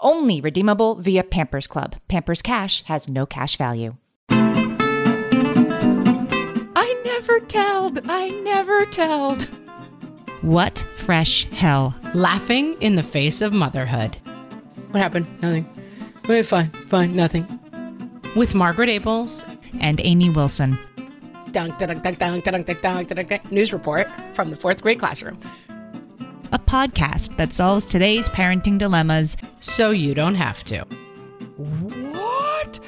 Only redeemable via Pampers Club. Pampers Cash has no cash value. I never telled. I never telled. What fresh hell? Laughing in the face of motherhood. What happened? Nothing. Wait, fine, fine, nothing. With Margaret Ables And Amy Wilson. dunk, dunk, dunk, dunk, dunk, dunk, dunk, dunk, dunk, news report from the fourth grade classroom. A podcast that solves today's parenting dilemmas. So you don't have to. What?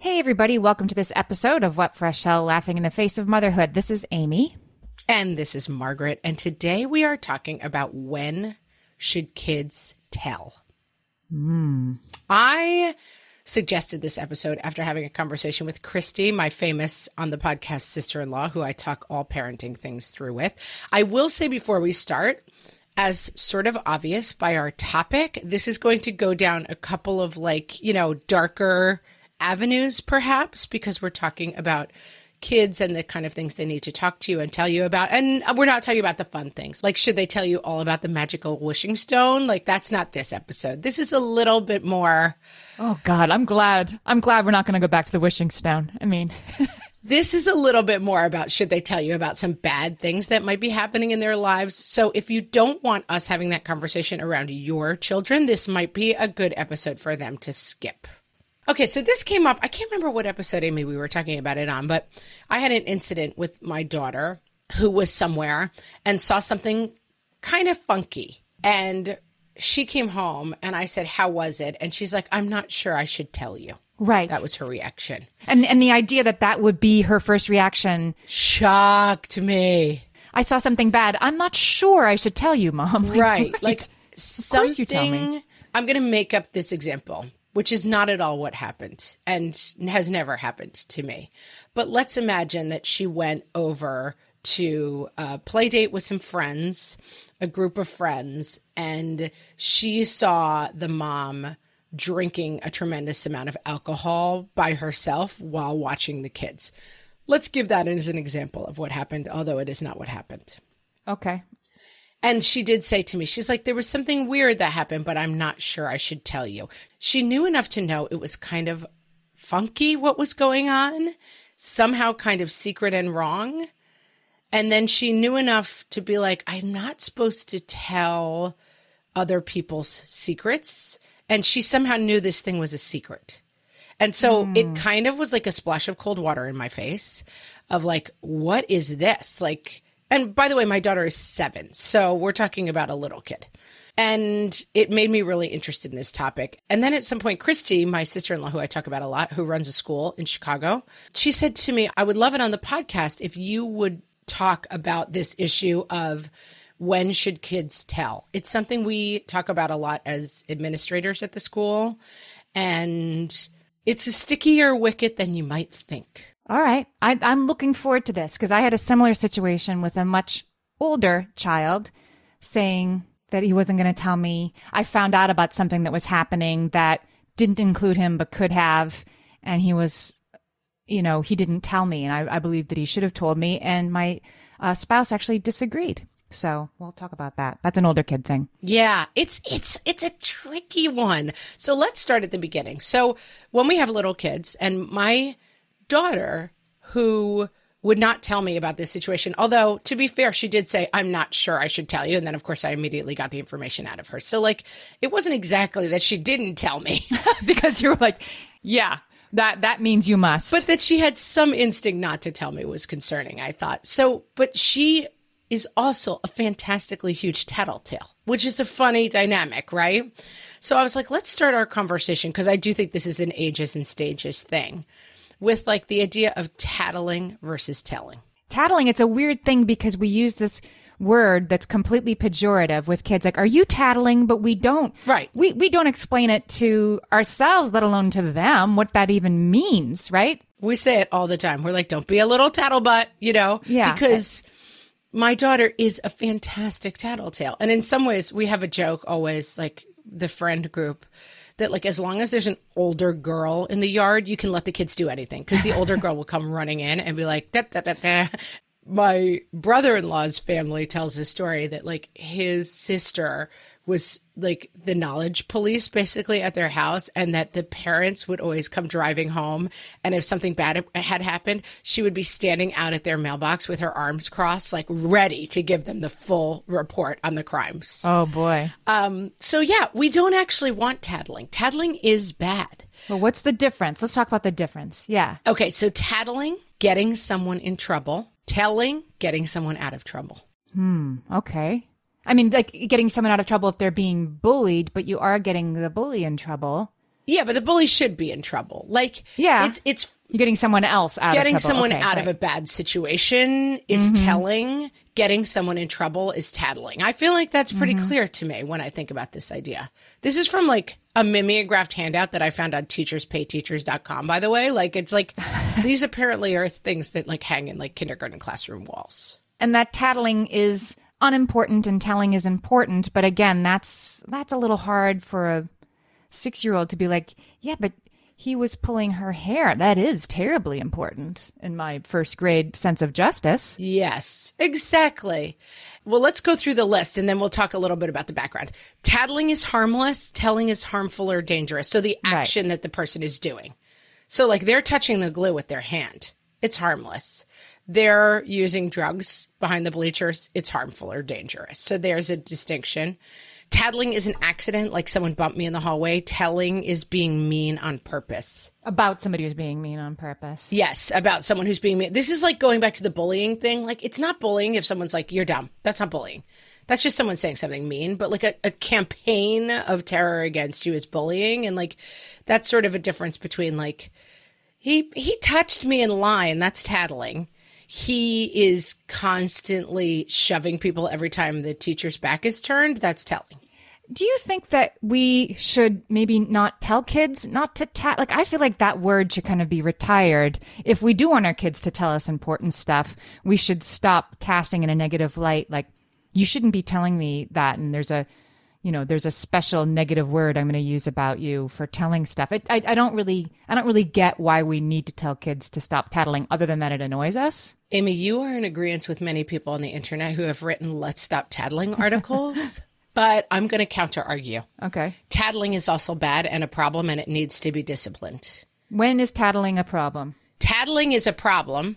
Hey, everybody, welcome to this episode of What Fresh Hell Laughing in the Face of Motherhood. This is Amy. And this is Margaret. And today we are talking about when should kids tell? Mmm. I suggested this episode after having a conversation with Christy, my famous on the podcast sister in law, who I talk all parenting things through with. I will say before we start, as sort of obvious by our topic, this is going to go down a couple of like, you know, darker avenues perhaps, because we're talking about kids and the kind of things they need to talk to you and tell you about. And we're not talking about the fun things. Like, should they tell you all about the magical wishing stone? Like, that's not this episode. This is a little bit more. Oh God, I'm glad. I'm glad we're not going to go back to the wishing stone. I mean, This is a little bit more about should they tell you about some bad things that might be happening in their lives. So if you don't want us having that conversation around your children, this might be a good episode for them to skip. Okay, so this came up. I can't remember what episode, Amy, we were talking about it on, but I had an incident with my daughter who was somewhere and saw something kind of funky. And she came home and I said, How was it? And she's like, I'm not sure I should tell you. right. That was her reaction. and and the idea that that would be her first reaction. Shocked me. I saw something bad. I'm not sure I should tell you, mom. Like, right like course you tell me. something i'm going to make up this example which is not at all what happened and has never happened to me. But let's imagine that she went over to a play date with some friends a group of friends and she saw the mom drinking a tremendous amount of alcohol by herself while watching the kids. Let's give that as an example of what happened although it is not what happened. Okay. And she did say to me, she's like, there was something weird that happened, but I'm not sure I should tell you. She knew enough to know it was kind of funky what was going on, somehow kind of secret and wrong. And then she knew enough to be like, I'm not supposed to tell other people's secrets. And she somehow knew this thing was a secret. And so hmm. it kind of was like a splash of cold water in my face of like, what is this? Like, and by the way, my daughter is seven. So we're talking about a little kid. And it made me really interested in this topic. And then at some point, Christy, my sister in law, who I talk about a lot, who runs a school in Chicago, she said to me, I would love it on the podcast if you would talk about this issue of when should kids tell. It's something we talk about a lot as administrators at the school. And it's a stickier wicket than you might think. All right. I, I'm looking forward to this because I had a similar situation with a much older child saying that he wasn't going to tell me. I found out about something that was happening that didn't include him but could have. And he was, you know, he didn't tell me. And I, I believe that he should have told me. And my uh, spouse actually disagreed. So we'll talk about that. That's an older kid thing. Yeah, it's it's it's a tricky one. So let's start at the beginning. So when we have little kids and my daughter who would not tell me about this situation. Although, to be fair, she did say, I'm not sure I should tell you. And then, of course, I immediately got the information out of her. So, like, it wasn't exactly that she didn't tell me, because you were like, yeah, that that means you must. but that she had some instinct not to tell me was concerning, I thought. So, but she is also a fantastically huge tattletale, which is a funny dynamic, right? So I was like, let's start our conversation because I do think this is an ages and stages thing with like the idea of tattling versus telling. tattling, it's a weird thing because we use this word that's completely pejorative with kids like are you tattling but we don't Right. we we don't explain it to ourselves let alone to them what that even means right We say it all the time. We're like, don't be a little tattlebutt, you know? Yeah. Because my daughter is a fantastic tattletale. And in some ways, we have a joke always, like the friend group, that like as long as there's an older girl in the yard, you can let the kids do anything. Because the older girl will come running in and be like, da, da, da, da. My brother in law's family tells a story that like his sister was like the knowledge police basically at their house and that the parents would always come driving home. And if something bad had happened she would be standing out at their mailbox with her arms crossed like ready to give them the full report on the crimes. Oh boy. Um so yeah we don't actually want tattling. Tattling is bad. Well what's the difference? Let's talk about the difference. Yeah. Okay so tattling getting someone in trouble. Telling getting someone out of trouble. Hmm. okay i mean like getting someone out of trouble if they're being bullied but you are getting the bully in trouble. Yeah but the bully should be in trouble. Like Yeah. it's it's you're getting someone else out getting of trouble. Getting someone Okay, out of a bad situation is Mm-hmm. telling. Getting someone in trouble is tattling. I feel like that's pretty Mm-hmm. clear to me when i think about this idea. This is from like a mimeographed handout that i found on teacherspayteachers.com by the way. Like it's like these apparently are things that like hang in like kindergarten classroom walls. And that tattling is unimportant and telling is important but again that's that's a little hard for a six year old to be like yeah but he was pulling her hair that is terribly important in my first grade sense of justice Yes, exactly. Well, let's go through the list and then we'll talk a little bit about the background. Tattling is harmless, telling is harmful or dangerous. So the Right. action that the person is doing. So, like, they're touching the glue with their hand, it's harmless. They're using drugs behind the bleachers, it's harmful or dangerous. So, there's a distinction. Tattling is an accident, like someone bumped me in the hallway. Telling is being mean on purpose. about somebody who's being mean on purpose Yes, about someone who's being mean. This is like going back to the bullying thing. Like, it's not bullying if someone's like, you're dumb. That's not bullying. That's just someone saying something mean. But like a, a campaign of terror against you is bullying. And like, that's sort of a difference between like, he, he touched me in line. That's tattling. He is constantly shoving people every time the teacher's back is turned. That's telling. do you think that we should maybe not tell kids not to tat like i feel like that word should kind of be retired if we do want our kids to tell us important stuff we should stop casting in a negative light like you shouldn't be telling me that and there's a you know there's a special negative word i'm going to use about you for telling stuff I, I, I don't really i don't really get why we need to tell kids to stop tattling other than that it annoys us Amy, you are in agreement with many people on the internet who have written let's stop tattling articles. but I'm going to counter argue. okay Tattling is also bad and a problem, and it needs to be disciplined. when is tattling a problem Tattling is a problem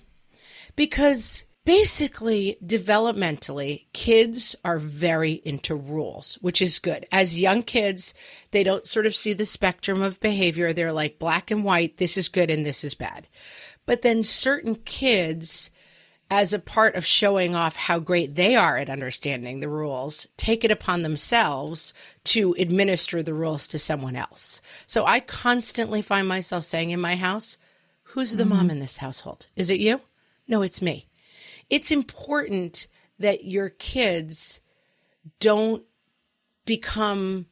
because basically, developmentally, kids are very into rules, which is good. As young kids, they don't sort of see the spectrum of behavior. They're like black and white, this is good and this is bad. But then certain kids, as a part of showing off how great they are at understanding the rules, take it upon themselves to administer the rules to someone else. So I constantly find myself saying in my house, Who's the mom mm-hmm. in this household? Is it you? No, it's me. It's important that your kids don't become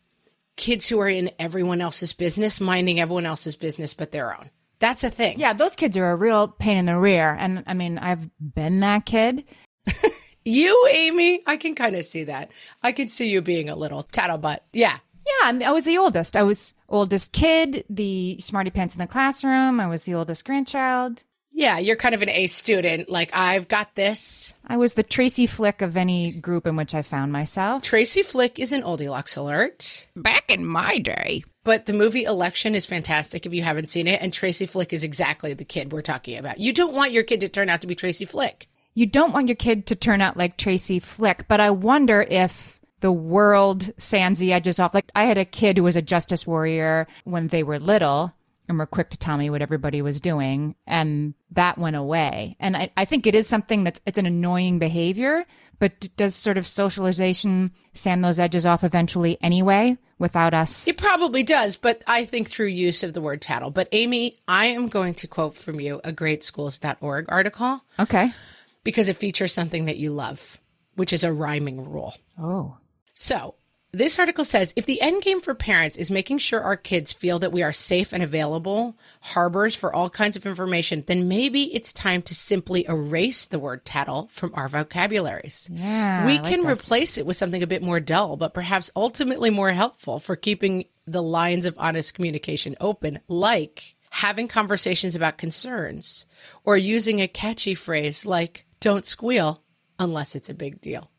kids who are in everyone else's business, minding everyone else's business but their own. That's a thing. Yeah, those kids are a real pain in the rear. And I mean, I've been that kid. You, Amy, I can kind of see that. I can see you being a little tattlebutt. Yeah. Yeah, I, mean, I was the oldest. I was oldest kid, the smarty pants in the classroom. I was the oldest grandchild. Yeah, you're kind of an A student. Like, I've got this. I was the Tracy Flick of any group in which I found myself. Tracy Flick is an oldie lux alert. Back in my day, But the movie Election is fantastic if you haven't seen it. And Tracy Flick is exactly the kid we're talking about. You don't want your kid to turn out to be Tracy Flick. You don't want your kid to turn out like Tracy Flick, but I wonder if the world sands the edges off. Like I had a kid who was a justice warrior when they were little and were quick to tell me what everybody was doing. And that went away. And I, I think it is something that's, it's an annoying behavior, but does sort of socialization sand those edges off eventually anyway without us? It probably does, but I think through use of the word tattle. But Amy, I am going to quote from you a greatschools.org article. Okay. Because it features something that you love, which is a rhyming rule. Oh. So this article says if the end game for parents is making sure our kids feel that we are safe and available harbors for all kinds of information, then maybe it's time to simply erase the word tattle from our vocabularies. Yeah. we like can this. replace it with something a bit more dull, but perhaps ultimately more helpful for keeping the lines of honest communication open, like having conversations about concerns or using a catchy phrase like, don't squeal unless it's a big deal.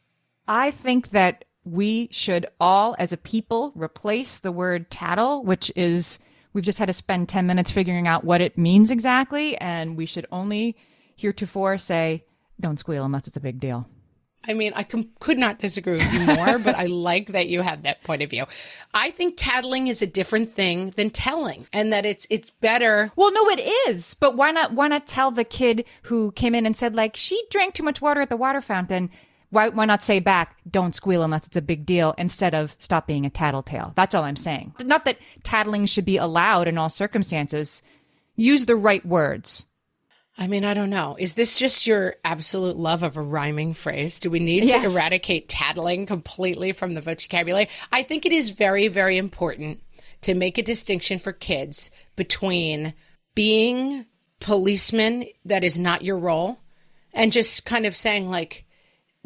I think that we should all, as a people, replace the word tattle, which is, we've just had to spend 10 minutes figuring out what it means exactly. And we should only heretofore say, don't squeal unless it's a big deal. I mean, I com- could not disagree with you more, but I like that you have that point of view. I think tattling is a different thing than telling, and that it's it's better. Well, no, it is. But why not? Why not tell the kid who came in and said like she drank too much water at the water fountain? Why why not say back, "Don't squeal unless it's a big deal," instead of stop being a tattletale? That's all I'm saying. Not that tattling should be allowed in all circumstances. Use the right words. I mean, I don't know. Is this just your absolute love of a rhyming phrase? Do we need Yes. to eradicate tattling completely from the vocabulary? I think it is very, very important to make a distinction for kids between being policeman that is not your role and just kind of saying like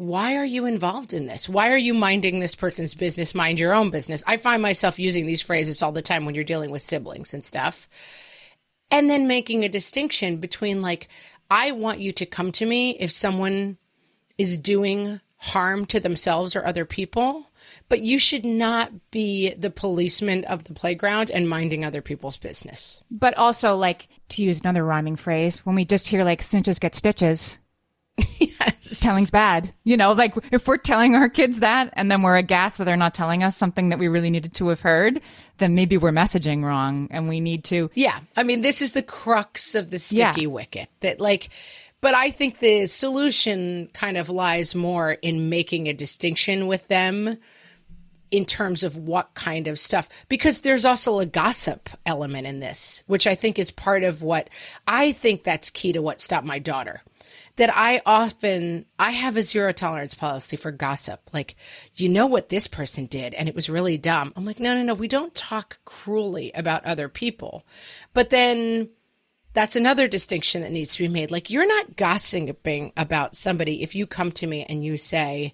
why are you involved in this? Why are you minding this person's business? Mind your own business. I find myself using these phrases all the time when you're dealing with siblings and stuff. And then making a distinction between, like, I want you to come to me if someone is doing harm to themselves or other people, but you should not be the policeman of the playground and minding other people's business. But also, like to use another rhyming phrase, when we just hear like cinches get stitches. telling's bad. You know, like if we're telling our kids that and then we're aghast that they're not telling us something that we really needed to have heard, then maybe we're messaging wrong and we need to. Yeah. I mean, this is the crux of the Yeah. sticky wicket that, like, but I think the solution kind of lies more in making a distinction with them in terms of what kind of stuff, because there's also a gossip element in this, which I think is part of what I think that's key to what stopped my daughter. That I often, I have a zero tolerance policy for gossip. Like, you know what this person did and it was really dumb. I'm like, no, no, no, we don't talk cruelly about other people. But then that's another distinction that needs to be made. Like, you're not gossiping about somebody if you come to me and you say,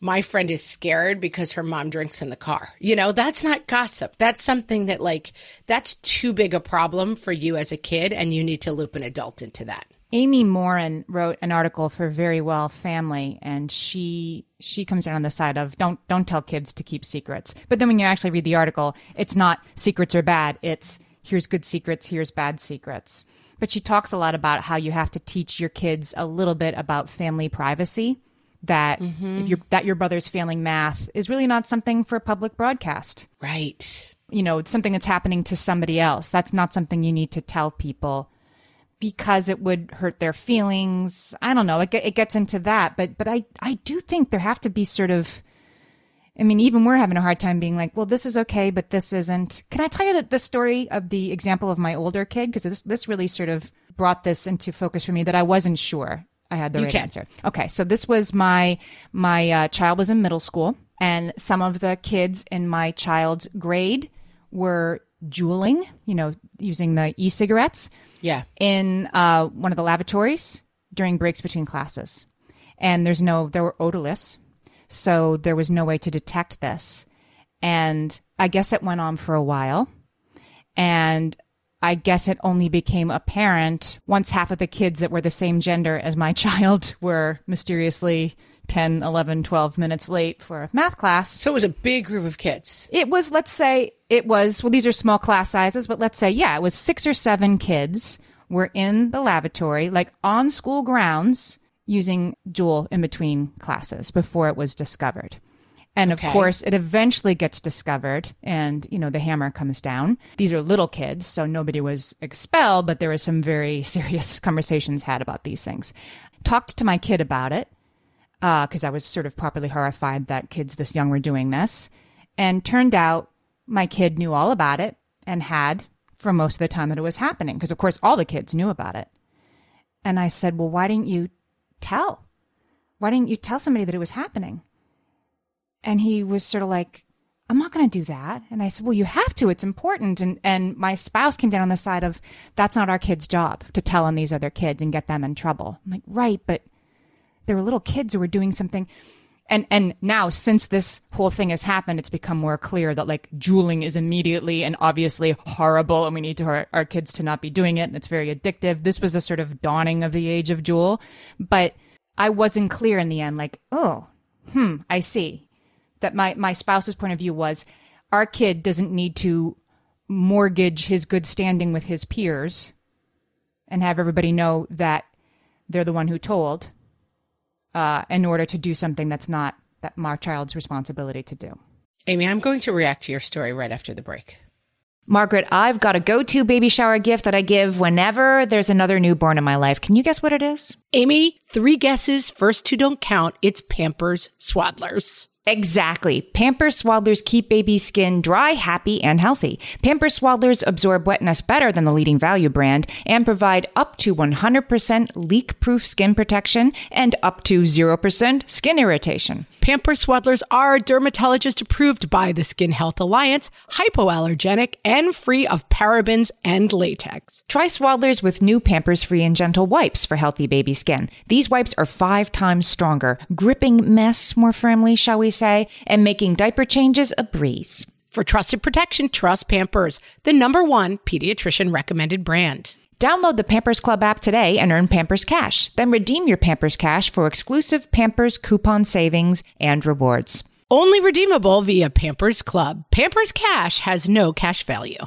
my friend is scared because her mom drinks in the car. You know, that's not gossip. That's something that, like, that's too big a problem for you as a kid, and you need to loop an adult into that. Amy Morin wrote an article for Very Well Family, and she she comes down on the side of don't don't tell kids to keep secrets. But then when you actually read the article, it's not secrets are bad. It's here's good secrets, here's bad secrets. But she talks a lot about how you have to teach your kids a little bit about family privacy. That mm-hmm. if you're, that your brother's failing math is really not something for public broadcast Right. you know, it's something that's happening to somebody else. That's not something you need to tell people because it would hurt their feelings. I don't know. It, it gets into that, but but I I do think there have to be sort of. I mean, even we're having a hard time being like, well, this is okay, but this isn't. Can I tell you that the story of the example of my older kid? Because this this really sort of brought this into focus for me that I wasn't sure I had the You right can. answer. Okay, so this was my my uh, child was in middle school, and some of the kids in my child's grade were juuling, you know, using the e-cigarettes Yeah. in uh, one of the lavatories during breaks between classes. And there's no, they were odorless. So there was no way to detect this. And I guess it went on for a while. And I guess it only became apparent once half of the kids that were the same gender as my child were mysteriously 10, 11, 12 minutes late for a math class. So it was a big group of kids. It was, let's say, it was, well, these are small class sizes, but let's say, yeah, it was six or seven kids were in the lavatory, like on school grounds, using Juul in between classes before it was discovered. And of course, it eventually gets discovered and, you know, the hammer comes down. These are little kids, so nobody was expelled, but there was some very serious conversations had about these things. Talked to my kid about it Uh, because I was sort of properly horrified that kids this young were doing this. And turned out my kid knew all about it and had for most of the time that it was happening, because of course all the kids knew about it. And I said, Well, why didn't you tell? Why didn't you tell somebody that it was happening? And he was sort of like, I'm not going to do that. And I said, Well, you have to. It's important. And and my spouse came down on the side of that's not our kid's job to tell on these other kids and get them in trouble. I'm like, right, but there were little kids who were doing something. And and now since this whole thing has happened, it's become more clear that like juuling is immediately and obviously horrible, and we need to our, our kids to not be doing it, and it's very addictive. This was a sort of dawning of the age of Juul but I wasn't clear in the end. Like, oh, hmm, I see that my my spouse's point of view was our kid doesn't need to mortgage his good standing with his peers and have everybody know that they're the one who told uh, in order to do something that's not that my child's responsibility to do. Amy, I'm going to react to your story right after the break. Margaret, I've got a go to baby shower gift that I give whenever there's another newborn in my life. Can you guess what it is? Amy, three guesses. First two don't count. It's Pampers Swaddlers. Exactly. Pampers Swaddlers keep baby's skin dry, happy, and healthy. Pampers Swaddlers absorb wetness better than the leading value brand and provide up to 100% leak proof skin protection and up to 0% skin irritation. Pampers Swaddlers are dermatologist approved by the Skin Health Alliance, hypoallergenic, and free of parabens and latex. Try Swaddlers with new Pampers Free and Gentle wipes for healthy baby skin. These wipes are five times stronger, gripping mess more firmly, shall we say, and making diaper changes a breeze. For trusted protection, trust Pampers, the number one pediatrician recommended brand. Download the Pampers Club app today and earn Pampers Cash. Then redeem your Pampers Cash for exclusive Pampers coupon savings and rewards. Only redeemable via Pampers Club. Pampers Cash has no cash value.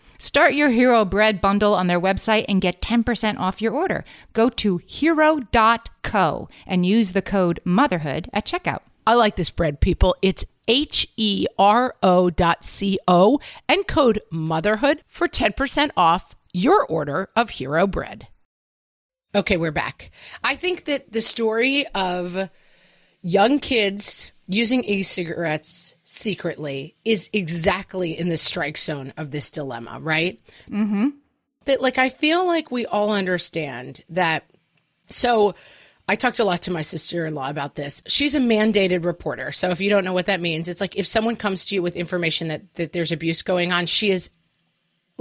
Start your Hero Bread bundle on their website and get 10% off your order. Go to hero.co and use the code motherhood at checkout. I like this bread, people. It's H E R O dot C O and code motherhood for 10% off your order of Hero Bread. Okay, we're back. I think that the story of young kids using e cigarettes secretly is exactly in the strike zone of this dilemma, right? Mm-hmm. That, like, I feel like we all understand that. So, I talked a lot to my sister in law about this. She's a mandated reporter. So if you don't know what that means, it's like if someone comes to you with information that, that there's abuse going on, she is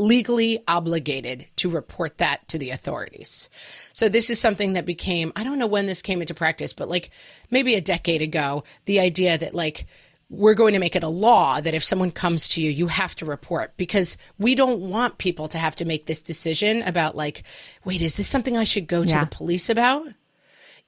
legally obligated to report that to the authorities. So this is something that became, I don't know when this came into practice, but like maybe a decade ago, the idea that like, we're going to make it a law that if someone comes to you, you have to report because we don't want people to have to make this decision about like, wait, is this something I should go to Yeah. the police about?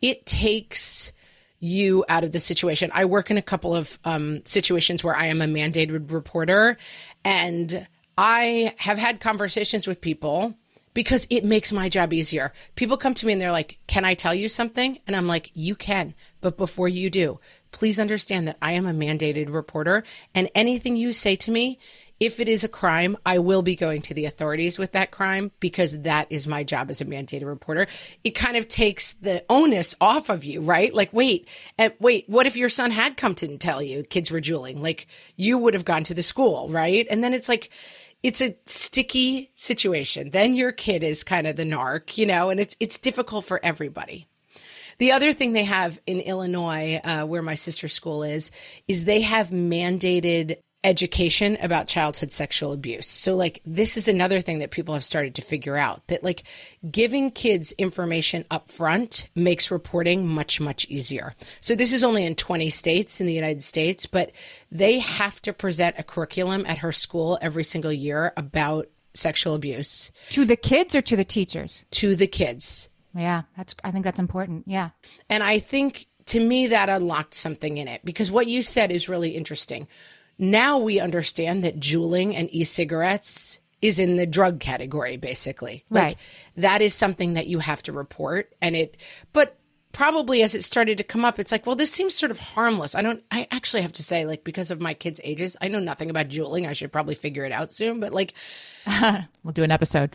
it takes you out of the situation. I work in a couple of um, situations where I am a mandated reporter, and I have had conversations with people because it makes my job easier. People come to me and they're like, Can I tell you something? And I'm like, You can. But before you do, please understand that I am a mandated reporter and anything you say to me, if it is a crime, I will be going to the authorities with that crime because that is my job as a mandated reporter. It kind of takes the onus off of you, right? Like, wait, wait, what if your son had come to tell you kids were juuling? Like, you would have gone to the school, right? And then it's like, it's a sticky situation. Then your kid is kind of the narc, you know, and it's it's difficult for everybody. The other thing they have in Illinois, uh, where my sister's school is, is they have mandated education about childhood sexual abuse. So like this is another thing that people have started to figure out that like giving kids information up front makes reporting much much easier. So this is only in 20 states in the United States, but they have to present a curriculum at her school every single year about sexual abuse to the kids or to the teachers? to the kids. Yeah, that's I think that's important. Yeah. And I think to me that unlocked something in it because what you said is really interesting. Now we understand that juuling and e-cigarettes is in the drug category basically. Like Right. that is something that you have to report and it but probably as it started to come up it's like well this seems sort of harmless. I don't I actually have to say like because of my kids ages I know nothing about juuling. I should probably figure it out soon but like We'll do an episode.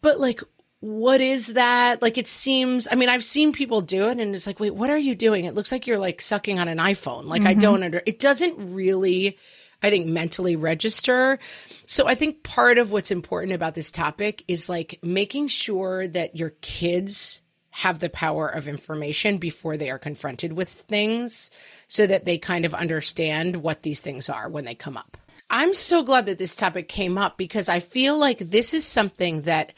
but like, what is that? Like, it seems, I mean, I've seen people do it and it's like, wait, what are you doing? It looks like you're like sucking on an iPhone. Like, I don't mm-hmm. under, it doesn't really, I think, mentally register. So I think part of what's important about this topic is like making sure that your kids have the power of information before they are confronted with things so that they kind of understand what these things are when they come up. I'm so glad that this topic came up because I feel like this is something that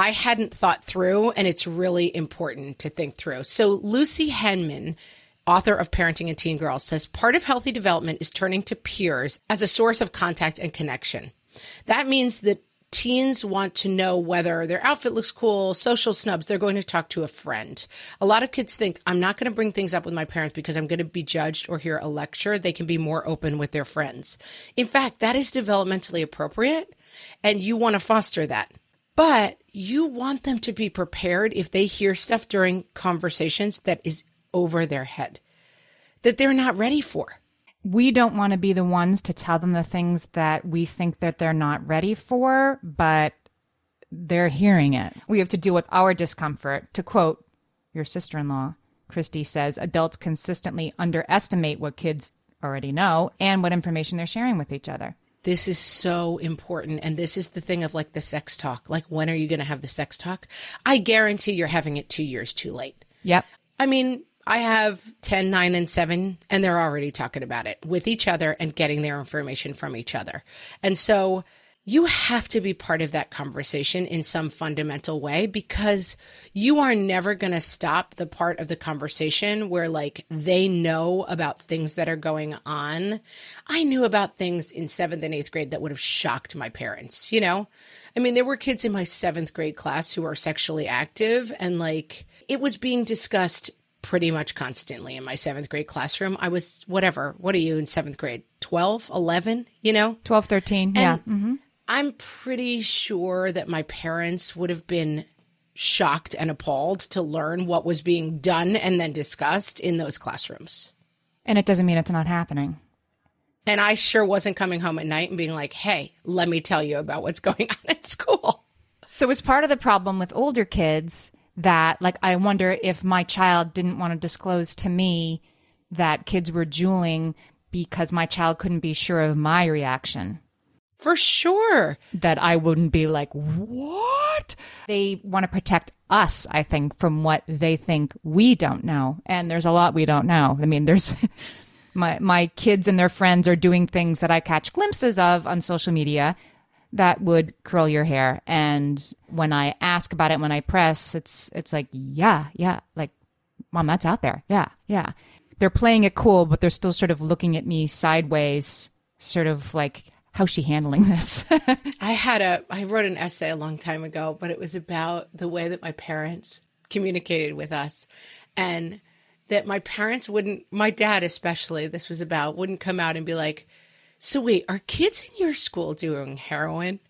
I hadn't thought through and it's really important to think through. So Lucie Hemmen, author of Parenting and Teen Girls, says part of healthy development is turning to peers as a source of contact and connection. That means that teens want to know whether their outfit looks cool, social snubs, they're going to talk to a friend. A lot of kids think, I'm not going to bring things up with my parents because I'm going to be judged or hear a lecture. They can be more open with their friends. In fact, that is developmentally appropriate and you want to foster that. But you want them to be prepared if they hear stuff during conversations that is over their head, that they're not ready for. we don't want to be the ones to tell them the things that we think that they're not ready for, but they're hearing it. We have to deal with our discomfort. To quote your sister in law, Christy says adults consistently underestimate what kids already know and what information they're sharing with each other. This is so important. And this is the thing of like the sex talk. Like, when are you going to have the sex talk? I guarantee you're having it two years too late. Yep. I mean, I have 10, 9, and 7, and they're already talking about it with each other and getting their information from each other. And so you have to be part of that conversation in some fundamental way because you are never going to stop the part of the conversation where like they know about things that are going on. I knew about things in seventh and eighth grade that would have shocked my parents, you know? I mean, there were kids in my seventh grade class who are sexually active and like it was being discussed pretty much constantly in my seventh grade classroom. I was whatever. What are you in seventh grade? 12, 11, you know? 12, 13. yeah. hmm I'm pretty sure that my parents would have been shocked and appalled to learn what was being done and then discussed in those classrooms. And it doesn't mean it's not happening. And I sure wasn't coming home at night and being like, hey, let me tell you about what's going on at school. So it's part of the problem with older kids that like I wonder if my child didn't want to disclose to me that kids were juuling because my child couldn't be sure of my reaction. For sure. That I wouldn't be like, "What?" They want to protect us, I think, from what they think we don't know. And there's a lot we don't know. I mean, there's my my kids and their friends are doing things that I catch glimpses of on social media that would curl your hair and when i ask about it when i press it's it's like yeah yeah like mom that's out there yeah yeah they're playing it cool but they're still sort of looking at me sideways sort of like how's she handling this I had a I wrote an essay a long time ago, but it was about the way that my parents communicated with us and that my parents wouldn't my dad especially this was about wouldn't come out and be like, "So wait, are kids in your school doing heroin?"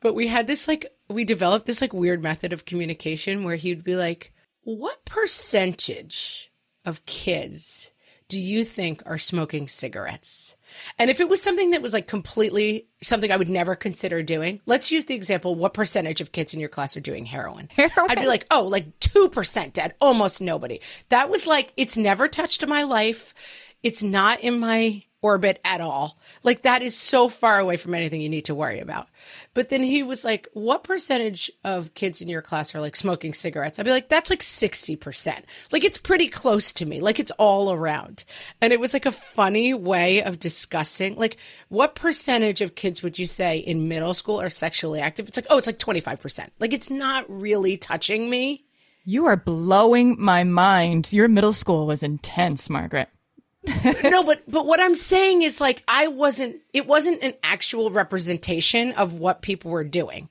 But we had this like we developed this like weird method of communication where he'd be like, What percentage of kids do you think are smoking cigarettes? And if it was something that was like completely something I would never consider doing, let's use the example what percentage of kids in your class are doing heroin? Heroin. I'd be like, oh, like 2% dead, almost nobody. That was like, it's never touched my life. It's not in my orbit at all. Like that is so far away from anything you need to worry about. But then he was like, what percentage of kids in your class are like smoking cigarettes? I'd be like, that's like 60%. Like it's pretty close to me. Like it's all around. And it was like a funny way of discussing, like, what percentage of kids would you say in middle school are sexually active? It's like, oh, it's like 25%. Like it's not really touching me. You are blowing my mind. Your middle school was intense, Margaret. no, but but what I'm saying is like I wasn't it wasn't an actual representation of what people were doing.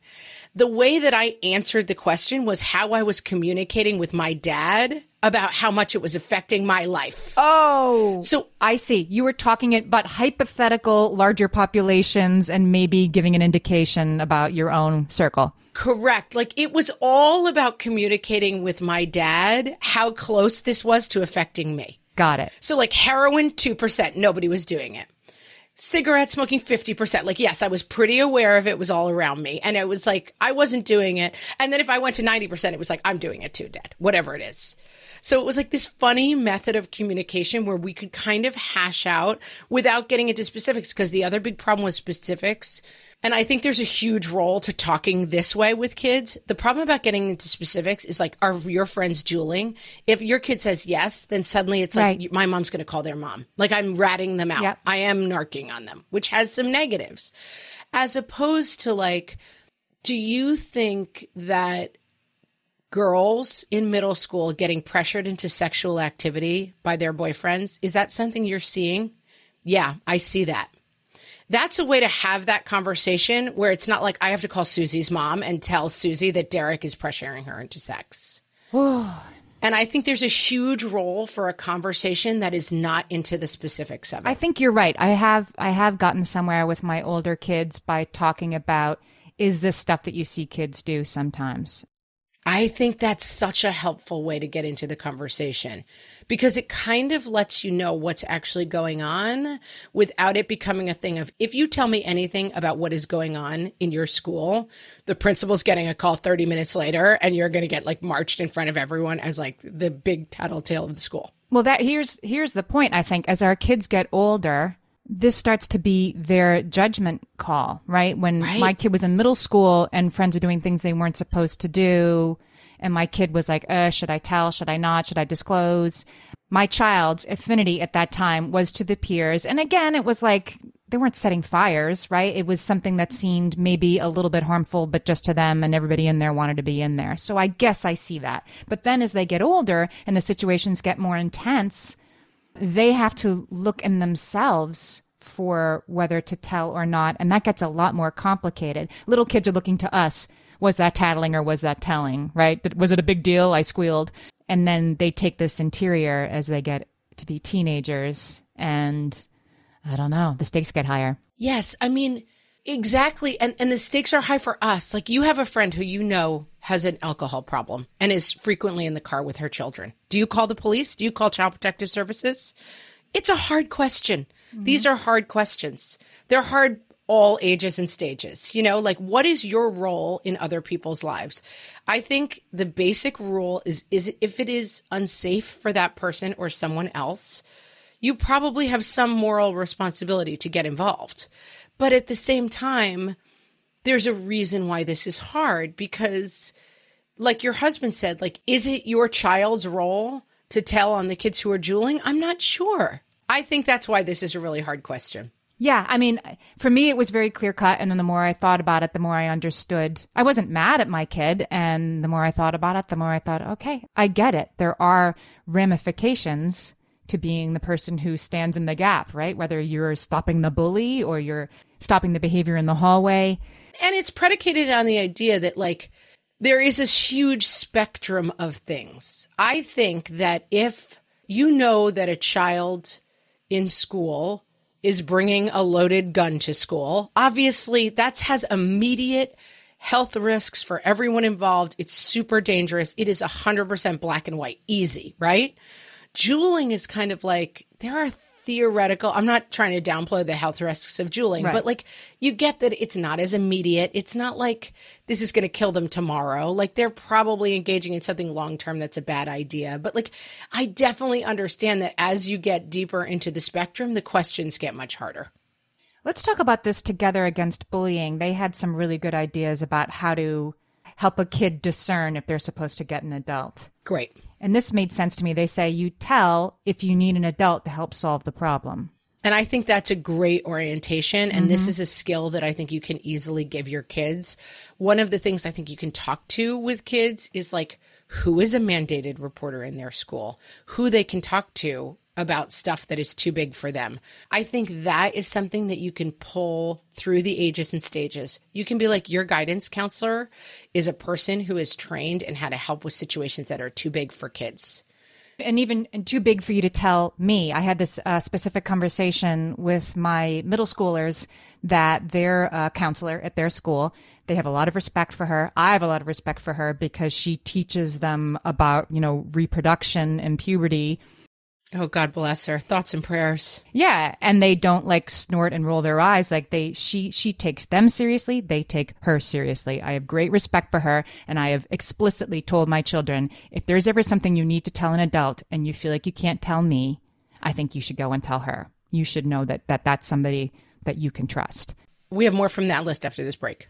The way that I answered the question was how I was communicating with my dad about how much it was affecting my life. Oh. So I see. You were talking about hypothetical larger populations and maybe giving an indication about your own circle. Correct. Like it was all about communicating with my dad how close this was to affecting me. Got it. So like heroin, 2%, nobody was doing it. Cigarette smoking, 50%. Like, yes, I was pretty aware of it was all around me. And it was like, I wasn't doing it. And then if I went to 90%, it was like, I'm doing it too, dad, whatever it is. So it was like this funny method of communication where we could kind of hash out without getting into specifics. Because the other big problem with specifics and I think there's a huge role to talking this way with kids. The problem about getting into specifics is like, are your friends juuling? If your kid says yes, then suddenly it's like, my mom's going to call their mom. Like I'm ratting them out. Yep. I am narking on them, which has some negatives. As opposed to like, do you think that girls in middle school getting pressured into sexual activity by their boyfriends, is that something you're seeing? Yeah, I see that that's a way to have that conversation where it's not like I have to call Susie's mom and tell Susie that Derek is pressuring her into sex. and I think there's a huge role for a conversation that is not into the specifics of it. I think you're right. I have I have gotten somewhere with my older kids by talking about is this stuff that you see kids do sometimes. I think that's such a helpful way to get into the conversation because it kind of lets you know what's actually going on without it becoming a thing of if you tell me anything about what is going on in your school, the principal's getting a call 30 minutes later and you're going to get like marched in front of everyone as like the big tattletale of the school. Well, that here's here's the point I think as our kids get older, this starts to be their judgment call, right? When right. my kid was in middle school and friends are doing things they weren't supposed to do, and my kid was like, uh, should I tell? Should I not? Should I disclose? My child's affinity at that time was to the peers. And again, it was like they weren't setting fires, right? It was something that seemed maybe a little bit harmful, but just to them and everybody in there wanted to be in there. So I guess I see that. But then as they get older and the situations get more intense, they have to look in themselves for whether to tell or not. And that gets a lot more complicated. Little kids are looking to us. Was that tattling or was that telling, right? Was it a big deal? I squealed. And then they take this interior as they get to be teenagers. And I don't know, the stakes get higher. Yes. I mean, exactly. And, and the stakes are high for us. Like you have a friend who you know has an alcohol problem and is frequently in the car with her children. Do you call the police? Do you call Child Protective Services? It's a hard question. Mm-hmm. These are hard questions. They're hard all ages and stages. You know, like what is your role in other people's lives? I think the basic rule is is if it is unsafe for that person or someone else, you probably have some moral responsibility to get involved. But at the same time, there's a reason why this is hard because like your husband said, like is it your child's role to tell on the kids who are juuling? I'm not sure. I think that's why this is a really hard question. Yeah, I mean, for me, it was very clear cut. And then the more I thought about it, the more I understood. I wasn't mad at my kid. And the more I thought about it, the more I thought, okay, I get it. There are ramifications to being the person who stands in the gap, right? Whether you're stopping the bully or you're stopping the behavior in the hallway. And it's predicated on the idea that, like, there is this huge spectrum of things. I think that if you know that a child in school is bringing a loaded gun to school. Obviously, that has immediate health risks for everyone involved. It's super dangerous. It is 100% black and white, easy, right? Juuling is kind of like there are theoretical. I'm not trying to downplay the health risks of juuling, Right. but like you get that it's not as immediate. It's not like this is going to kill them tomorrow. Like they're probably engaging in something long term that's a bad idea. But like I definitely understand that as you get deeper into the spectrum, the questions get much harder. Let's talk about this together against bullying. They had some really good ideas about how to help a kid discern if they're supposed to get an adult. Great. And this made sense to me. They say you tell if you need an adult to help solve the problem. And I think that's a great orientation. And this mm-hmm. is a skill that I think you can easily give your kids. One of the things I think you can talk to with kids is like, who is a mandated reporter in their school, who they can talk to about stuff that is too big for them. I think that is something that you can pull through the ages and stages. You can be like, your guidance counselor is a person who is trained and how to help with situations that are too big for kids. and even and too big for you to tell me. I had this uh, specific conversation with my middle schoolers that their uh, counselor at their school. They have a lot of respect for her. I have a lot of respect for her because she teaches them about you know reproduction and puberty. Oh, God bless her. Thoughts and prayers. Yeah, and they don't like snort and roll their eyes like they she she takes them seriously, they take her seriously. I have great respect for her and I have explicitly told my children if there's ever something you need to tell an adult and you feel like you can't tell me, I think you should go and tell her. You should know that that that's somebody that you can trust. We have more from that list after this break.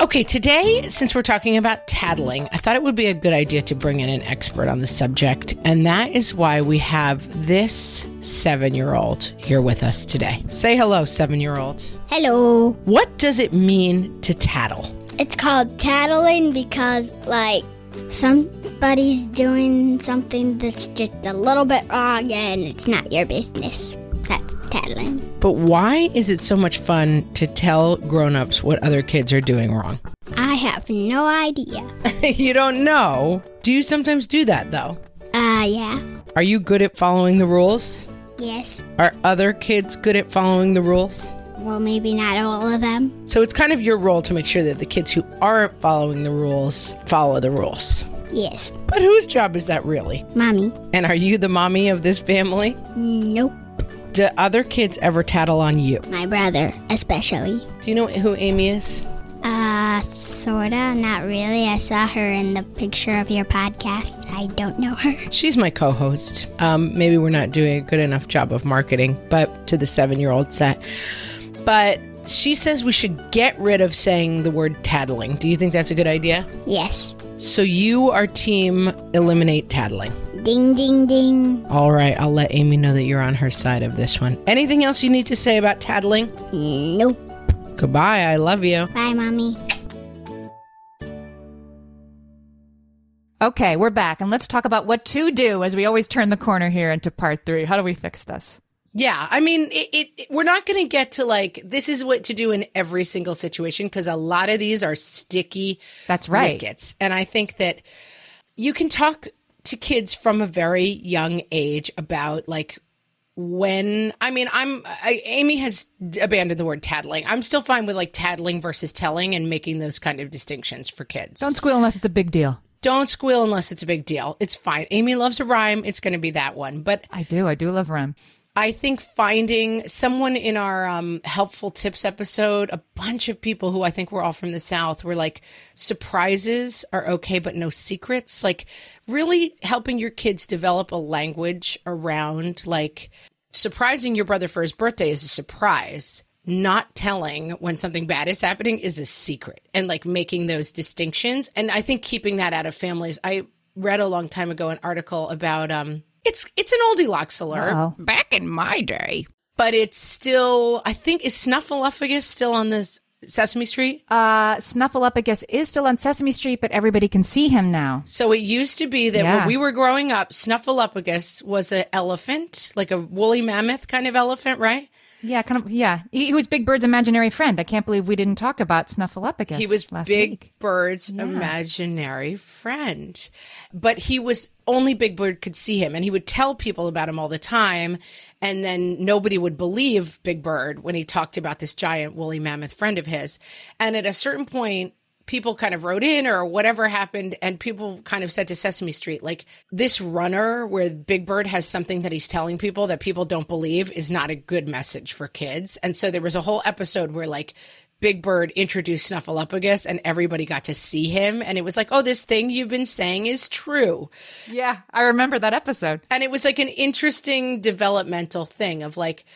Okay, today, since we're talking about tattling, I thought it would be a good idea to bring in an expert on the subject. And that is why we have this seven year old here with us today. Say hello, seven year old. Hello. What does it mean to tattle? It's called tattling because, like, somebody's doing something that's just a little bit wrong and it's not your business. That's tattling. But why is it so much fun to tell grown ups what other kids are doing wrong? I have no idea. you don't know. Do you sometimes do that, though? Uh, yeah. Are you good at following the rules? Yes. Are other kids good at following the rules? Well, maybe not all of them. So it's kind of your role to make sure that the kids who aren't following the rules follow the rules. Yes. But whose job is that really? Mommy. And are you the mommy of this family? Nope. Do other kids ever tattle on you? My brother, especially. Do you know who Amy is? Uh, sorta, not really. I saw her in the picture of your podcast. I don't know her. She's my co host. Um, maybe we're not doing a good enough job of marketing, but to the seven year old set. But she says we should get rid of saying the word tattling. Do you think that's a good idea? Yes. So you are team eliminate tattling. Ding, ding, ding. All right, I'll let Amy know that you're on her side of this one. Anything else you need to say about tattling? Nope. Goodbye. I love you. Bye, Mommy. Okay, we're back, and let's talk about what to do as we always turn the corner here into part three. How do we fix this? Yeah, I mean, it, it, it- we're not going to get to like this is what to do in every single situation because a lot of these are sticky That's right. wickets, and I think that you can talk to kids from a very young age about like when I mean I'm I, Amy has abandoned the word tattling. I'm still fine with like tattling versus telling and making those kind of distinctions for kids. Don't squeal unless it's a big deal. Don't squeal unless it's a big deal. It's fine. Amy loves a rhyme. It's going to be that one. But I do. I do love Rem. I think finding someone in our um, helpful tips episode, a bunch of people who I think were all from the South were like, surprises are okay, but no secrets. Like, really helping your kids develop a language around like surprising your brother for his birthday is a surprise. Not telling when something bad is happening is a secret and like making those distinctions. And I think keeping that out of families. I read a long time ago an article about, um, it's, it's an Oldilocks alert Oh, Back in my day. but it's still I think is Snuffleupagus still on this Sesame Street? uh, Snuffleupagus is still on Sesame Street, but everybody can see him now. So it used to be that Yeah. when we were growing up, Snuffleupagus was an elephant, like a woolly mammoth kind of elephant, right? Yeah, kind of. Yeah, he, he was Big Bird's imaginary friend. I can't believe we didn't talk about Snuffleupagus. He was Big week. Bird's imaginary friend. But he was only Big Bird could see him and he would tell people about him all the time. And then nobody would believe Big Bird when he talked about this giant woolly mammoth friend of his. And at a certain point, people kind of wrote in or whatever happened and people kind of said to Sesame Street like this runner where Big Bird has something that he's telling people that people don't believe is not a good message for kids. And so there was a whole episode where like Big Bird introduced Snuffleupagus and everybody got to see him and it was like, "Oh, this thing you've been saying is true." Yeah, I remember that episode. And it was like an interesting developmental thing of like,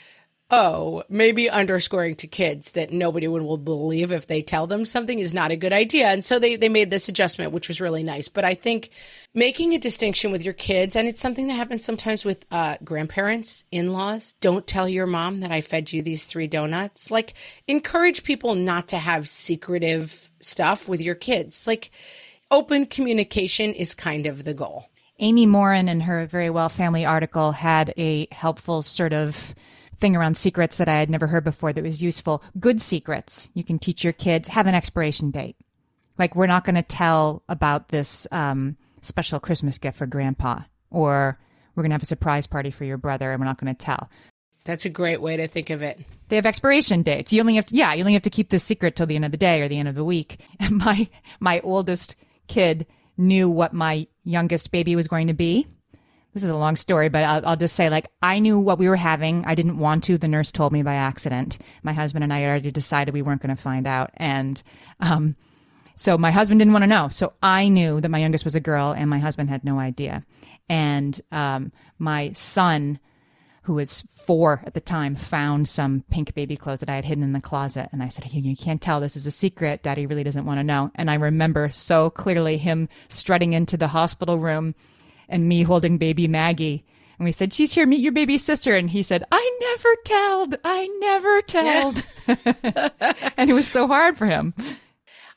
oh, maybe underscoring to kids that nobody will believe if they tell them something is not a good idea. And so they, they made this adjustment, which was really nice. But I think making a distinction with your kids, and it's something that happens sometimes with uh, grandparents, in laws, don't tell your mom that I fed you these three donuts. Like, encourage people not to have secretive stuff with your kids. Like, open communication is kind of the goal. Amy Morin, in her Very Well Family article, had a helpful sort of thing around secrets that I had never heard before that was useful. Good secrets. You can teach your kids have an expiration date. Like, we're not going to tell about this um, special Christmas gift for grandpa, or we're going to have a surprise party for your brother, and we're not going to tell. That's a great way to think of it. They have expiration dates. You only have to, yeah, you only have to keep this secret till the end of the day or the end of the week. And my my oldest kid knew what my youngest baby was going to be. This is a long story, but I'll, I'll just say, like, I knew what we were having. I didn't want to. The nurse told me by accident. My husband and I had already decided we weren't going to find out, and um, so my husband didn't want to know. So I knew that my youngest was a girl, and my husband had no idea. And um, my son who was four at the time, found some pink baby clothes that I had hidden in the closet. And I said, you, you can't tell. This is a secret. Daddy really doesn't want to know. And I remember so clearly him strutting into the hospital room and me holding baby Maggie. And we said, she's here, meet your baby sister. And he said, I never telled. I never telled. and it was so hard for him.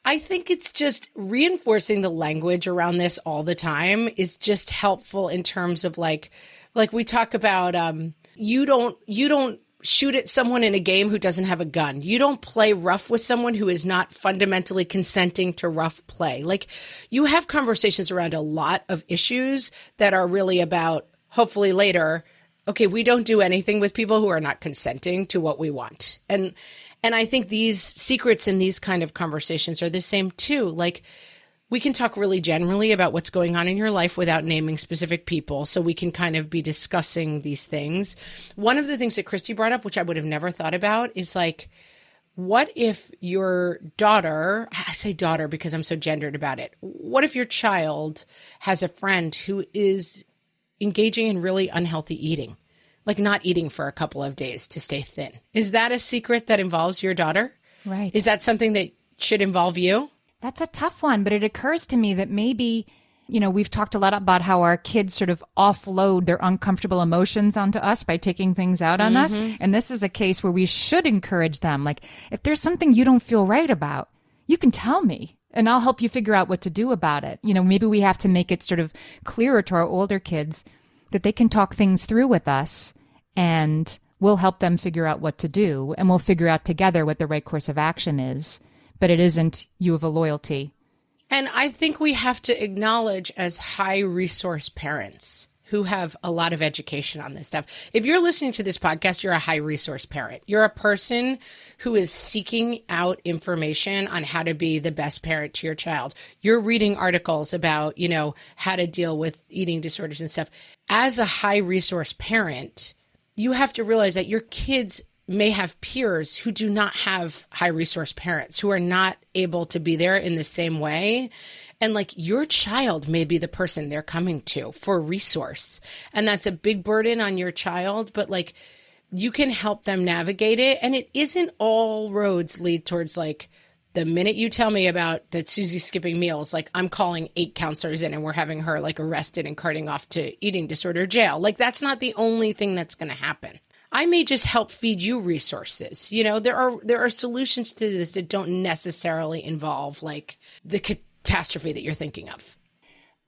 I think it's just reinforcing the language around this all the time is just helpful in terms of like like we talk about um you don't you don't shoot at someone in a game who doesn't have a gun. You don't play rough with someone who is not fundamentally consenting to rough play. Like you have conversations around a lot of issues that are really about hopefully later okay, we don't do anything with people who are not consenting to what we want. And and I think these secrets in these kind of conversations are the same too. Like we can talk really generally about what's going on in your life without naming specific people. So we can kind of be discussing these things. One of the things that Christy brought up, which I would have never thought about, is like what if your daughter, I say daughter because I'm so gendered about it. What if your child has a friend who is engaging in really unhealthy eating, like not eating for a couple of days to stay thin? Is that a secret that involves your daughter? Right. Is that something that should involve you? That's a tough one, but it occurs to me that maybe, you know, we've talked a lot about how our kids sort of offload their uncomfortable emotions onto us by taking things out on us. Mm-hmm. And this is a case where we should encourage them. Like, if there's something you don't feel right about, you can tell me and I'll help you figure out what to do about it. You know, maybe we have to make it sort of clearer to our older kids that they can talk things through with us and we'll help them figure out what to do and we'll figure out together what the right course of action is. But it isn't you have a loyalty. And I think we have to acknowledge as high resource parents who have a lot of education on this stuff. If you're listening to this podcast, you're a high resource parent. You're a person who is seeking out information on how to be the best parent to your child. You're reading articles about, you know, how to deal with eating disorders and stuff. As a high resource parent, you have to realize that your kids may have peers who do not have high resource parents who are not able to be there in the same way. And like your child may be the person they're coming to for resource. And that's a big burden on your child, but like you can help them navigate it. And it isn't all roads lead towards like, the minute you tell me about that Susie's skipping meals, like I'm calling eight counselors in and we're having her like arrested and carting off to eating disorder jail. Like that's not the only thing that's going to happen. I may just help feed you resources. You know, there are there are solutions to this that don't necessarily involve like the catastrophe that you're thinking of.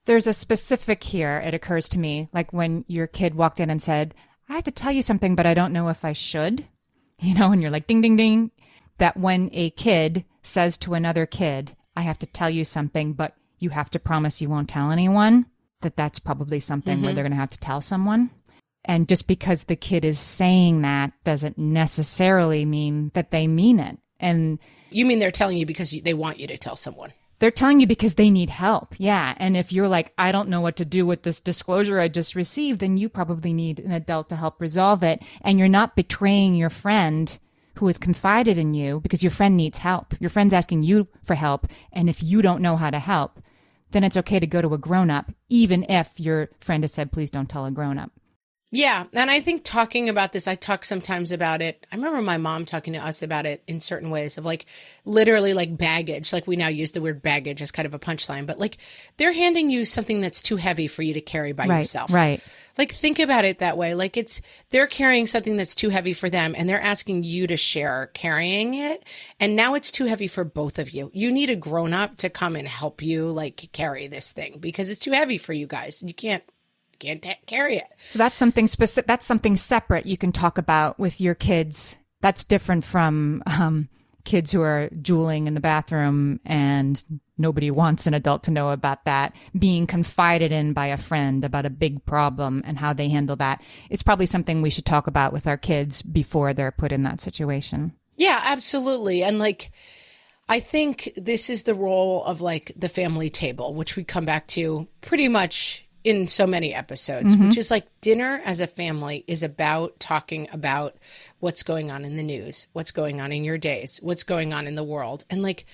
There's a specific here, it occurs to me, like when your kid walked in and said, I have to tell you something, but I don't know if I should. You know, and you're like, ding, ding, ding. That when a kid says to another kid, I have to tell you something, but you have to promise you won't tell anyone, that that's probably something where mm-hmm. they're going to have to tell someone. And just because the kid is saying that doesn't necessarily mean that they mean it. And You mean they're telling you because you, they want you to tell someone? they're telling you because they need help. Yeah. And if you're like, I don't know what to do with this disclosure I just received, then you probably need an adult to help resolve it. And you're not betraying your friend who has confided in you because your friend needs help. Your friend's asking you for help. And if you don't know how to help, then it's okay to go to a grown up, even if your friend has said, please don't tell a grown up. Yeah. And I think talking about this, I talk sometimes about it. I remember my mom talking to us about it in certain ways of like literally like baggage. Like we now use the word baggage as kind of a punchline, but like they're handing you something that's too heavy for you to carry by Right, yourself. right. Like think about it that way. Like it's they're carrying something that's too heavy for them and they're asking you to share carrying it. And now it's too heavy for both of you. You need a grown up to come and help you like carry this thing because it's too heavy for you guys. You can't can't ta- carry it. So that's something specific. That's something separate you can talk about with your kids. That's different from um, kids who are juuling in the bathroom and nobody wants an adult to know about that. Being confided in by a friend about a big problem and how they handle that. It's probably something we should talk about with our kids before they're put in that situation. Yeah, absolutely. And like, I think this is the role of like the family table, which we come back to pretty much in so many episodes, mm-hmm. which is like dinner as a family is about talking about what's going on in the news, what's going on in your days, what's going on in the world. And like,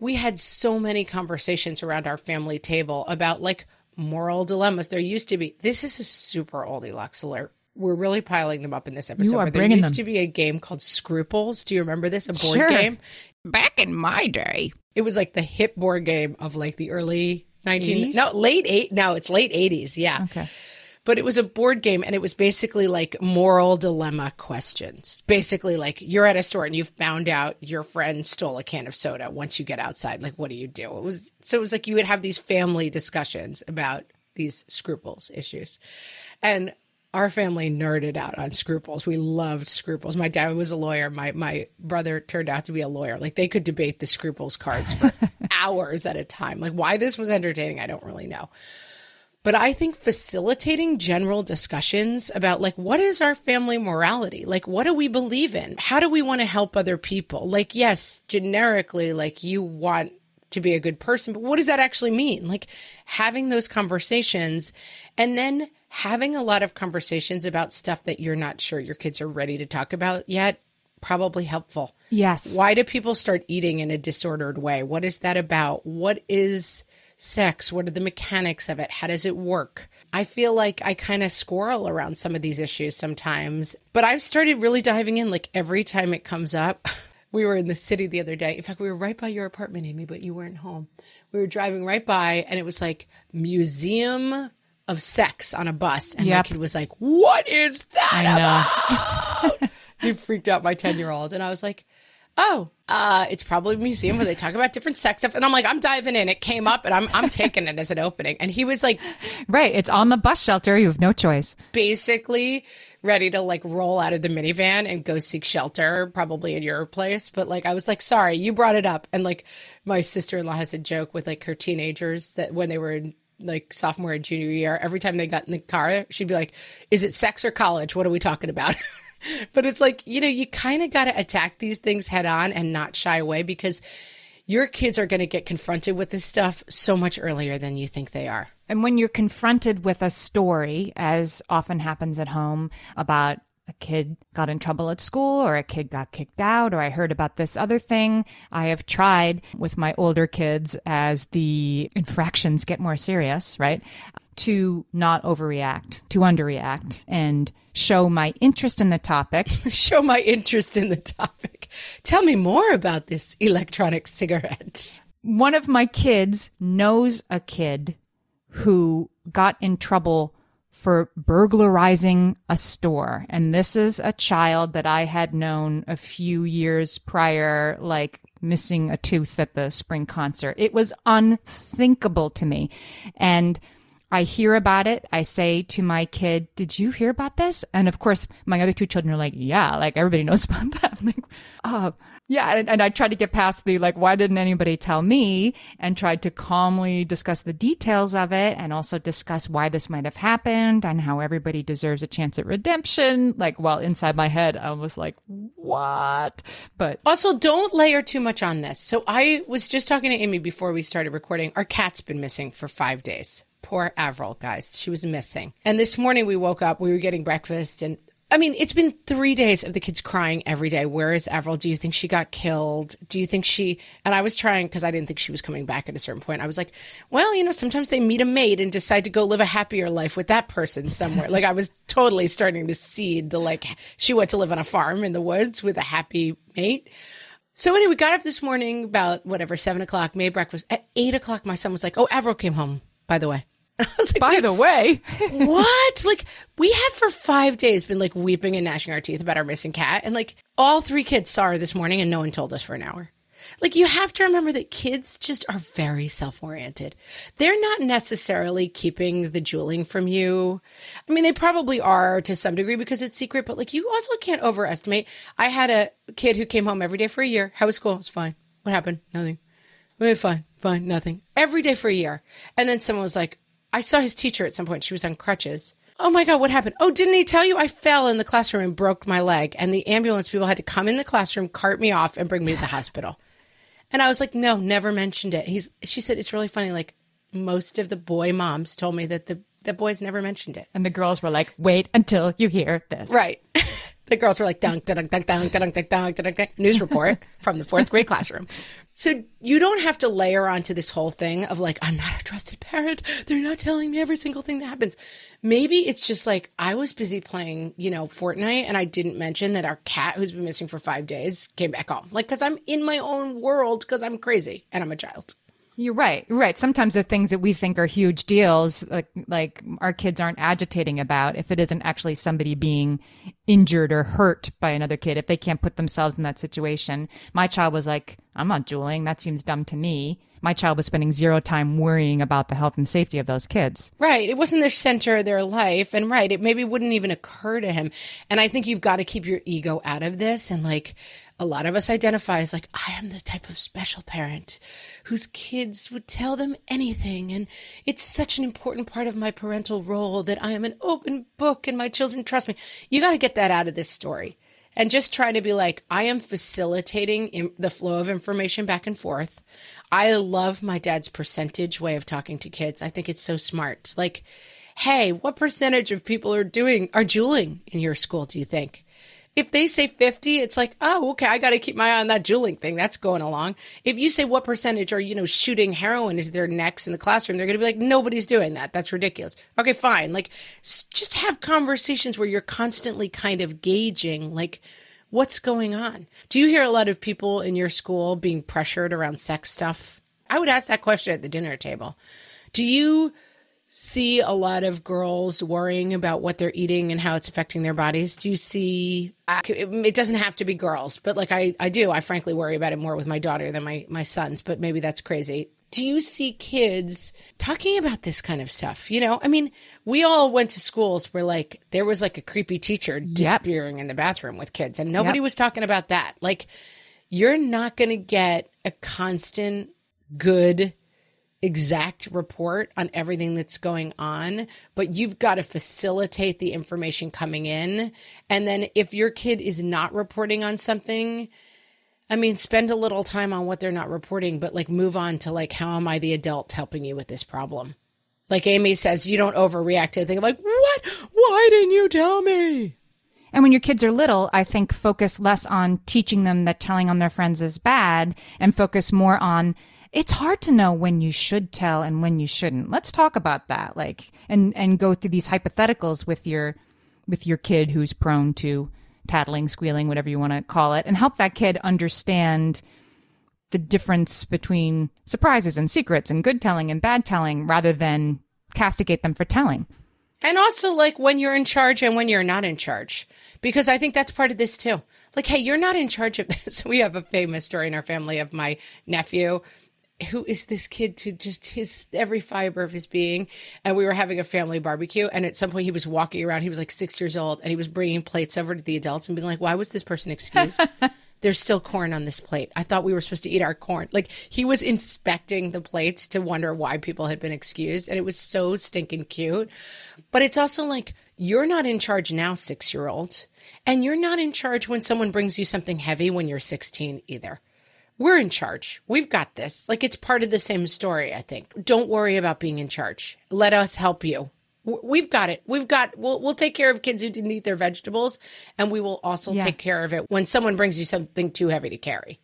we had so many conversations around our family table about like moral dilemmas. There used to be, this is a super oldie Lux alert. We're really piling them up in this episode. but there used them. to be a game called Scruples. Do you remember this? A board Sure. game? Back in my day, It was like the hip board game of like the early 19 80s? no late eight now it's late 80s yeah Okay. but it was a board game and it was basically like moral dilemma questions basically like you're at a store and you've found out your friend stole a can of soda once you get outside like what do you do it was so it was like you would have these family discussions about these scruples issues and our family nerded out on scruples. We loved scruples. My dad was a lawyer. My my brother turned out to be a lawyer. Like they could debate the scruples cards for hours at a time. Like why this was entertaining, I don't really know. But I think facilitating general discussions about like what is our family morality? Like what do we believe in? How do we want to help other people? Like yes, generically like you want to be a good person, but what does that actually mean? Like having those conversations and then having a lot of conversations about stuff that you're not sure your kids are ready to talk about yet probably helpful. Yes. Why do people start eating in a disordered way? What is that about? What is sex? What are the mechanics of it? How does it work? I feel like I kind of squirrel around some of these issues sometimes, but I've started really diving in like every time it comes up. We were in the city the other day. In fact, we were right by your apartment, Amy, but you weren't home. We were driving right by, and it was like museum of sex on a bus, and my kid was like, "What is that I know. about?" he freaked out my ten year old, and I was like, "Oh, uh, it's probably a museum where they talk about different sex stuff." And I'm like, "I'm diving in." It came up, and I'm I'm taking it as an opening. And he was like, Right. It's on the bus shelter. You have no choice. basically ready to like roll out of the minivan and go seek shelter, probably in your place. But like, I was like, sorry, you brought it up. And like, my sister in law has a joke with like her teenagers that when they were in like sophomore and junior year, every time they got in the car, she'd be like, is it sex or college? What are we talking about? but it's like, you know, you kind of got to attack these things head on and not shy away because your kids are going to get confronted with this stuff so much earlier than you think they are. And when you're confronted with a story, as often happens at home, about a kid got in trouble at school or a kid got kicked out or I heard about this other thing, I have tried with my older kids as the infractions get more serious, right? To not overreact, to underreact, and show my interest in the topic. show my interest in the topic. Tell me more about this electronic cigarette. One of my kids knows a kid who got in trouble for burglarizing a store. And this is a child that I had known a few years prior, like missing a tooth at the spring concert. It was unthinkable to me. And I hear about it. I say to my kid, Did you hear about this? And of course, my other two children are like, Yeah, like everybody knows about that. I'm like, Oh, yeah. And, and I tried to get past the like, why didn't anybody tell me? And tried to calmly discuss the details of it and also discuss why this might have happened and how everybody deserves a chance at redemption. Like, while inside my head, I was like, What? But Also, don't layer too much on this. So, I was just talking to Amy before we started recording. Our cat's been missing for five days. Poor Avril, guys. She was missing. And this morning we woke up, we were getting breakfast, and I mean, it's been three days of the kids crying every day. Where is Avril? Do you think she got killed? Do you think she? And I was trying because I didn't think she was coming back at a certain point. I was like, well, you know, sometimes they meet a mate and decide to go live a happier life with that person somewhere. like I was totally starting to seed the like she went to live on a farm in the woods with a happy mate. So anyway, we got up this morning about whatever seven o'clock, made breakfast. At eight o'clock, my son was like, "Oh, Avril came home." By the way, like, by the way, what? Like, we have for five days been like weeping and gnashing our teeth about our missing cat. And like, all three kids saw her this morning and no one told us for an hour. Like, you have to remember that kids just are very self oriented. They're not necessarily keeping the juuling from you. I mean, they probably are to some degree because it's secret, but like, you also can't overestimate. I had a kid who came home every day for a year. How was school? It was fine. What happened? Nothing. Eh, fine, fine, nothing. Every day for a year. And then someone was like, I saw his teacher at some point. She was on crutches. Oh my God, what happened? Oh, didn't he tell you I fell in the classroom and broke my leg? And the ambulance people had to come in the classroom, cart me off, and bring me to the hospital. And I was like, no, never mentioned it. He's, she said, it's really funny. Like, most of the boy moms told me that the, the boys never mentioned it. and the girls were like, wait until you hear this. Right. the girls were like, dunk, dunk, dunk, dunk, dunk, dunk, dunk, dunk, dunk, news report from the fourth grade classroom. So you don't have to layer onto this whole thing of like, I'm not a trusted parent. They're not telling me every single thing that happens. Maybe it's just like, I was busy playing, you know, Fortnite and I didn't mention that our cat who's been missing for five days came back home. Like, cause I'm in my own world because I'm crazy and I'm a child. You're right. Right. Sometimes the things that we think are huge deals, like like our kids aren't agitating about, if it isn't actually somebody being injured or hurt by another kid, if they can't put themselves in that situation. My child was like, "I'm not juuling. That seems dumb to me." My child was spending zero time worrying about the health and safety of those kids. Right. It wasn't the center of their life. And right, it maybe wouldn't even occur to him. And I think you've got to keep your ego out of this. And like a lot of us identify as like, I am the type of special parent whose kids would tell them anything. And it's such an important part of my parental role that I am an open book and my children trust me. You got to get that out of this story and just try to be like, I am facilitating the flow of information back and forth. I love my dad's percentage way of talking to kids. I think it's so smart. Like, hey, what percentage of people are doing, are juuling in your school, do you think? If they say 50, it's like, oh, okay, I got to keep my eye on that juuling thing. That's going along. If you say what percentage are, you know, shooting heroin into their necks in the classroom, they're going to be like, nobody's doing that. That's ridiculous. Okay, fine. Like, just have conversations where you're constantly kind of gauging, like, what's going on. Do you hear a lot of people in your school being pressured around sex stuff? I would ask that question at the dinner table. Do you see a lot of girls worrying about what they're eating and how it's affecting their bodies? Do you see it doesn't have to be girls, but like I I do. I frankly worry about it more with my daughter than my my sons, but maybe that's crazy. Do you see kids talking about this kind of stuff? You know, I mean, we all went to schools where like there was like a creepy teacher disappearing in the bathroom with kids and nobody Yep. was talking about that. Like you're not going to get a constant good exact report on everything that's going on, but you've got to facilitate the information coming in. And then if your kid is not reporting on something, I mean, spend a little time on what they're not reporting, but like move on to like, how am I the adult helping you with this problem? Like Amy says, you don't overreact to the thing like, what? Why didn't you tell me? And when your kids are little, I think focus less on teaching them that telling on their friends is bad and focus more on it's hard to know when you should tell and when you shouldn't. Let's talk about that. Like and and go through these hypotheticals with your with your kid who's prone to tattling, squealing, whatever you want to call it, and help that kid understand the difference between surprises and secrets and good telling and bad telling rather than castigate them for telling. And also, like, when you're in charge and when you're not in charge. Because I think that's part of this too. Like, hey, you're not in charge of this. We have a famous story in our family of my nephew who is this kid to just his every fiber of his being. And we were having a family barbecue. And at some point, he was walking around. He was like six years old and he was bringing plates over to the adults and being like, why was this person excused? There's still corn on this plate. I thought we were supposed to eat our corn. Like he was inspecting the plates to wonder why people had been excused. And it was so stinking cute. But it's also like, you're not in charge now, six year old. And you're not in charge when someone brings you something heavy when you're 16 either. We're in charge. We've got this. Like it's part of the same story, I think. Don't worry about being in charge. Let us help you. We've got it. We've got we'll we'll take care of kids who didn't eat their vegetables and we will also Yeah. take care of it when someone brings you something too heavy to carry.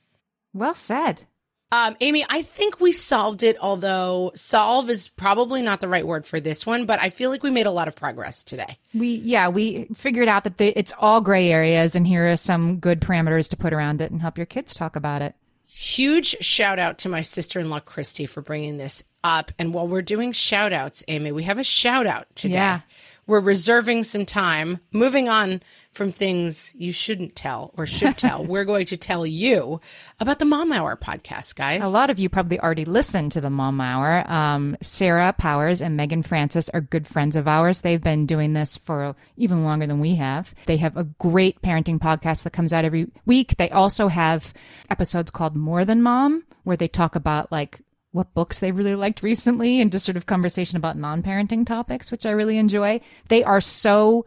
Well said. Um, Amy, I think we solved it, although solve is probably not the right word for this one, but I feel like we made a lot of progress today. We yeah, we figured out that the, it's all gray areas, and here are some good parameters to put around it and help your kids talk about it. Huge shout out to my sister in law, Christy, for bringing this up. And while we're doing shout outs, Amy, we have a shout out today. Yeah. We're reserving some time, moving on from things you shouldn't tell or should tell. we're going to tell you about the Mom Hour podcast, guys. A lot of you probably already listened to the Mom Hour. Um, Sarah Powers and Meagan Francis are good friends of ours. They've been doing this for even longer than we have. They have a great parenting podcast that comes out every week. They also have episodes called More Than Mom, where they talk about like what books they really liked recently and just sort of conversation about non-parenting topics, which I really enjoy. They are so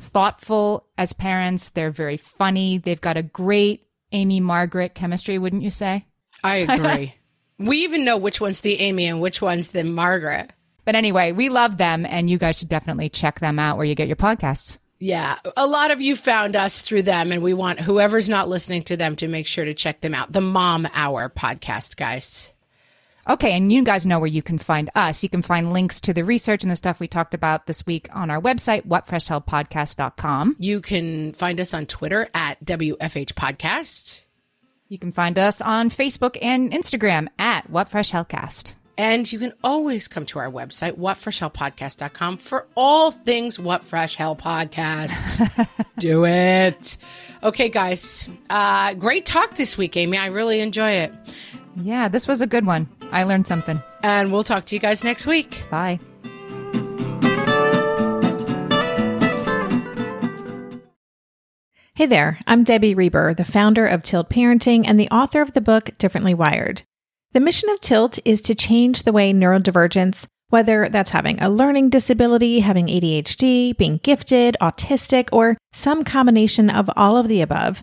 thoughtful as parents. They're very funny. They've got a great Amy Margaret chemistry, wouldn't you say? I agree. we even know which one's the Amy and which one's the Margaret. But anyway, we love them, and you guys should definitely check them out where you get your podcasts. Yeah, a lot of you found us through them, and we want whoever's not listening to them to make sure to check them out. The Mom Hour podcast, guys. Okay, and you guys know where you can find us. You can find links to the research and the stuff we talked about this week on our website, whatfreshhellpodcast.com. You can find us on Twitter at WFH Podcast. You can find us on Facebook and Instagram at whatfreshhellcast. And you can always come to our website, whatfreshhellpodcast.com, for all things What Fresh Hell Podcast. Do it. Okay, guys. Uh, great talk this week, Amy. I really enjoy it. Yeah, this was a good one. I learned something. And we'll talk to you guys next week. Bye. Hey there, I'm Debbie Reber, the founder of Tilt Parenting and the author of the book Differently Wired. The mission of Tilt is to change the way neurodivergence, whether that's having a learning disability, having ADHD, being gifted, autistic, or some combination of all of the above,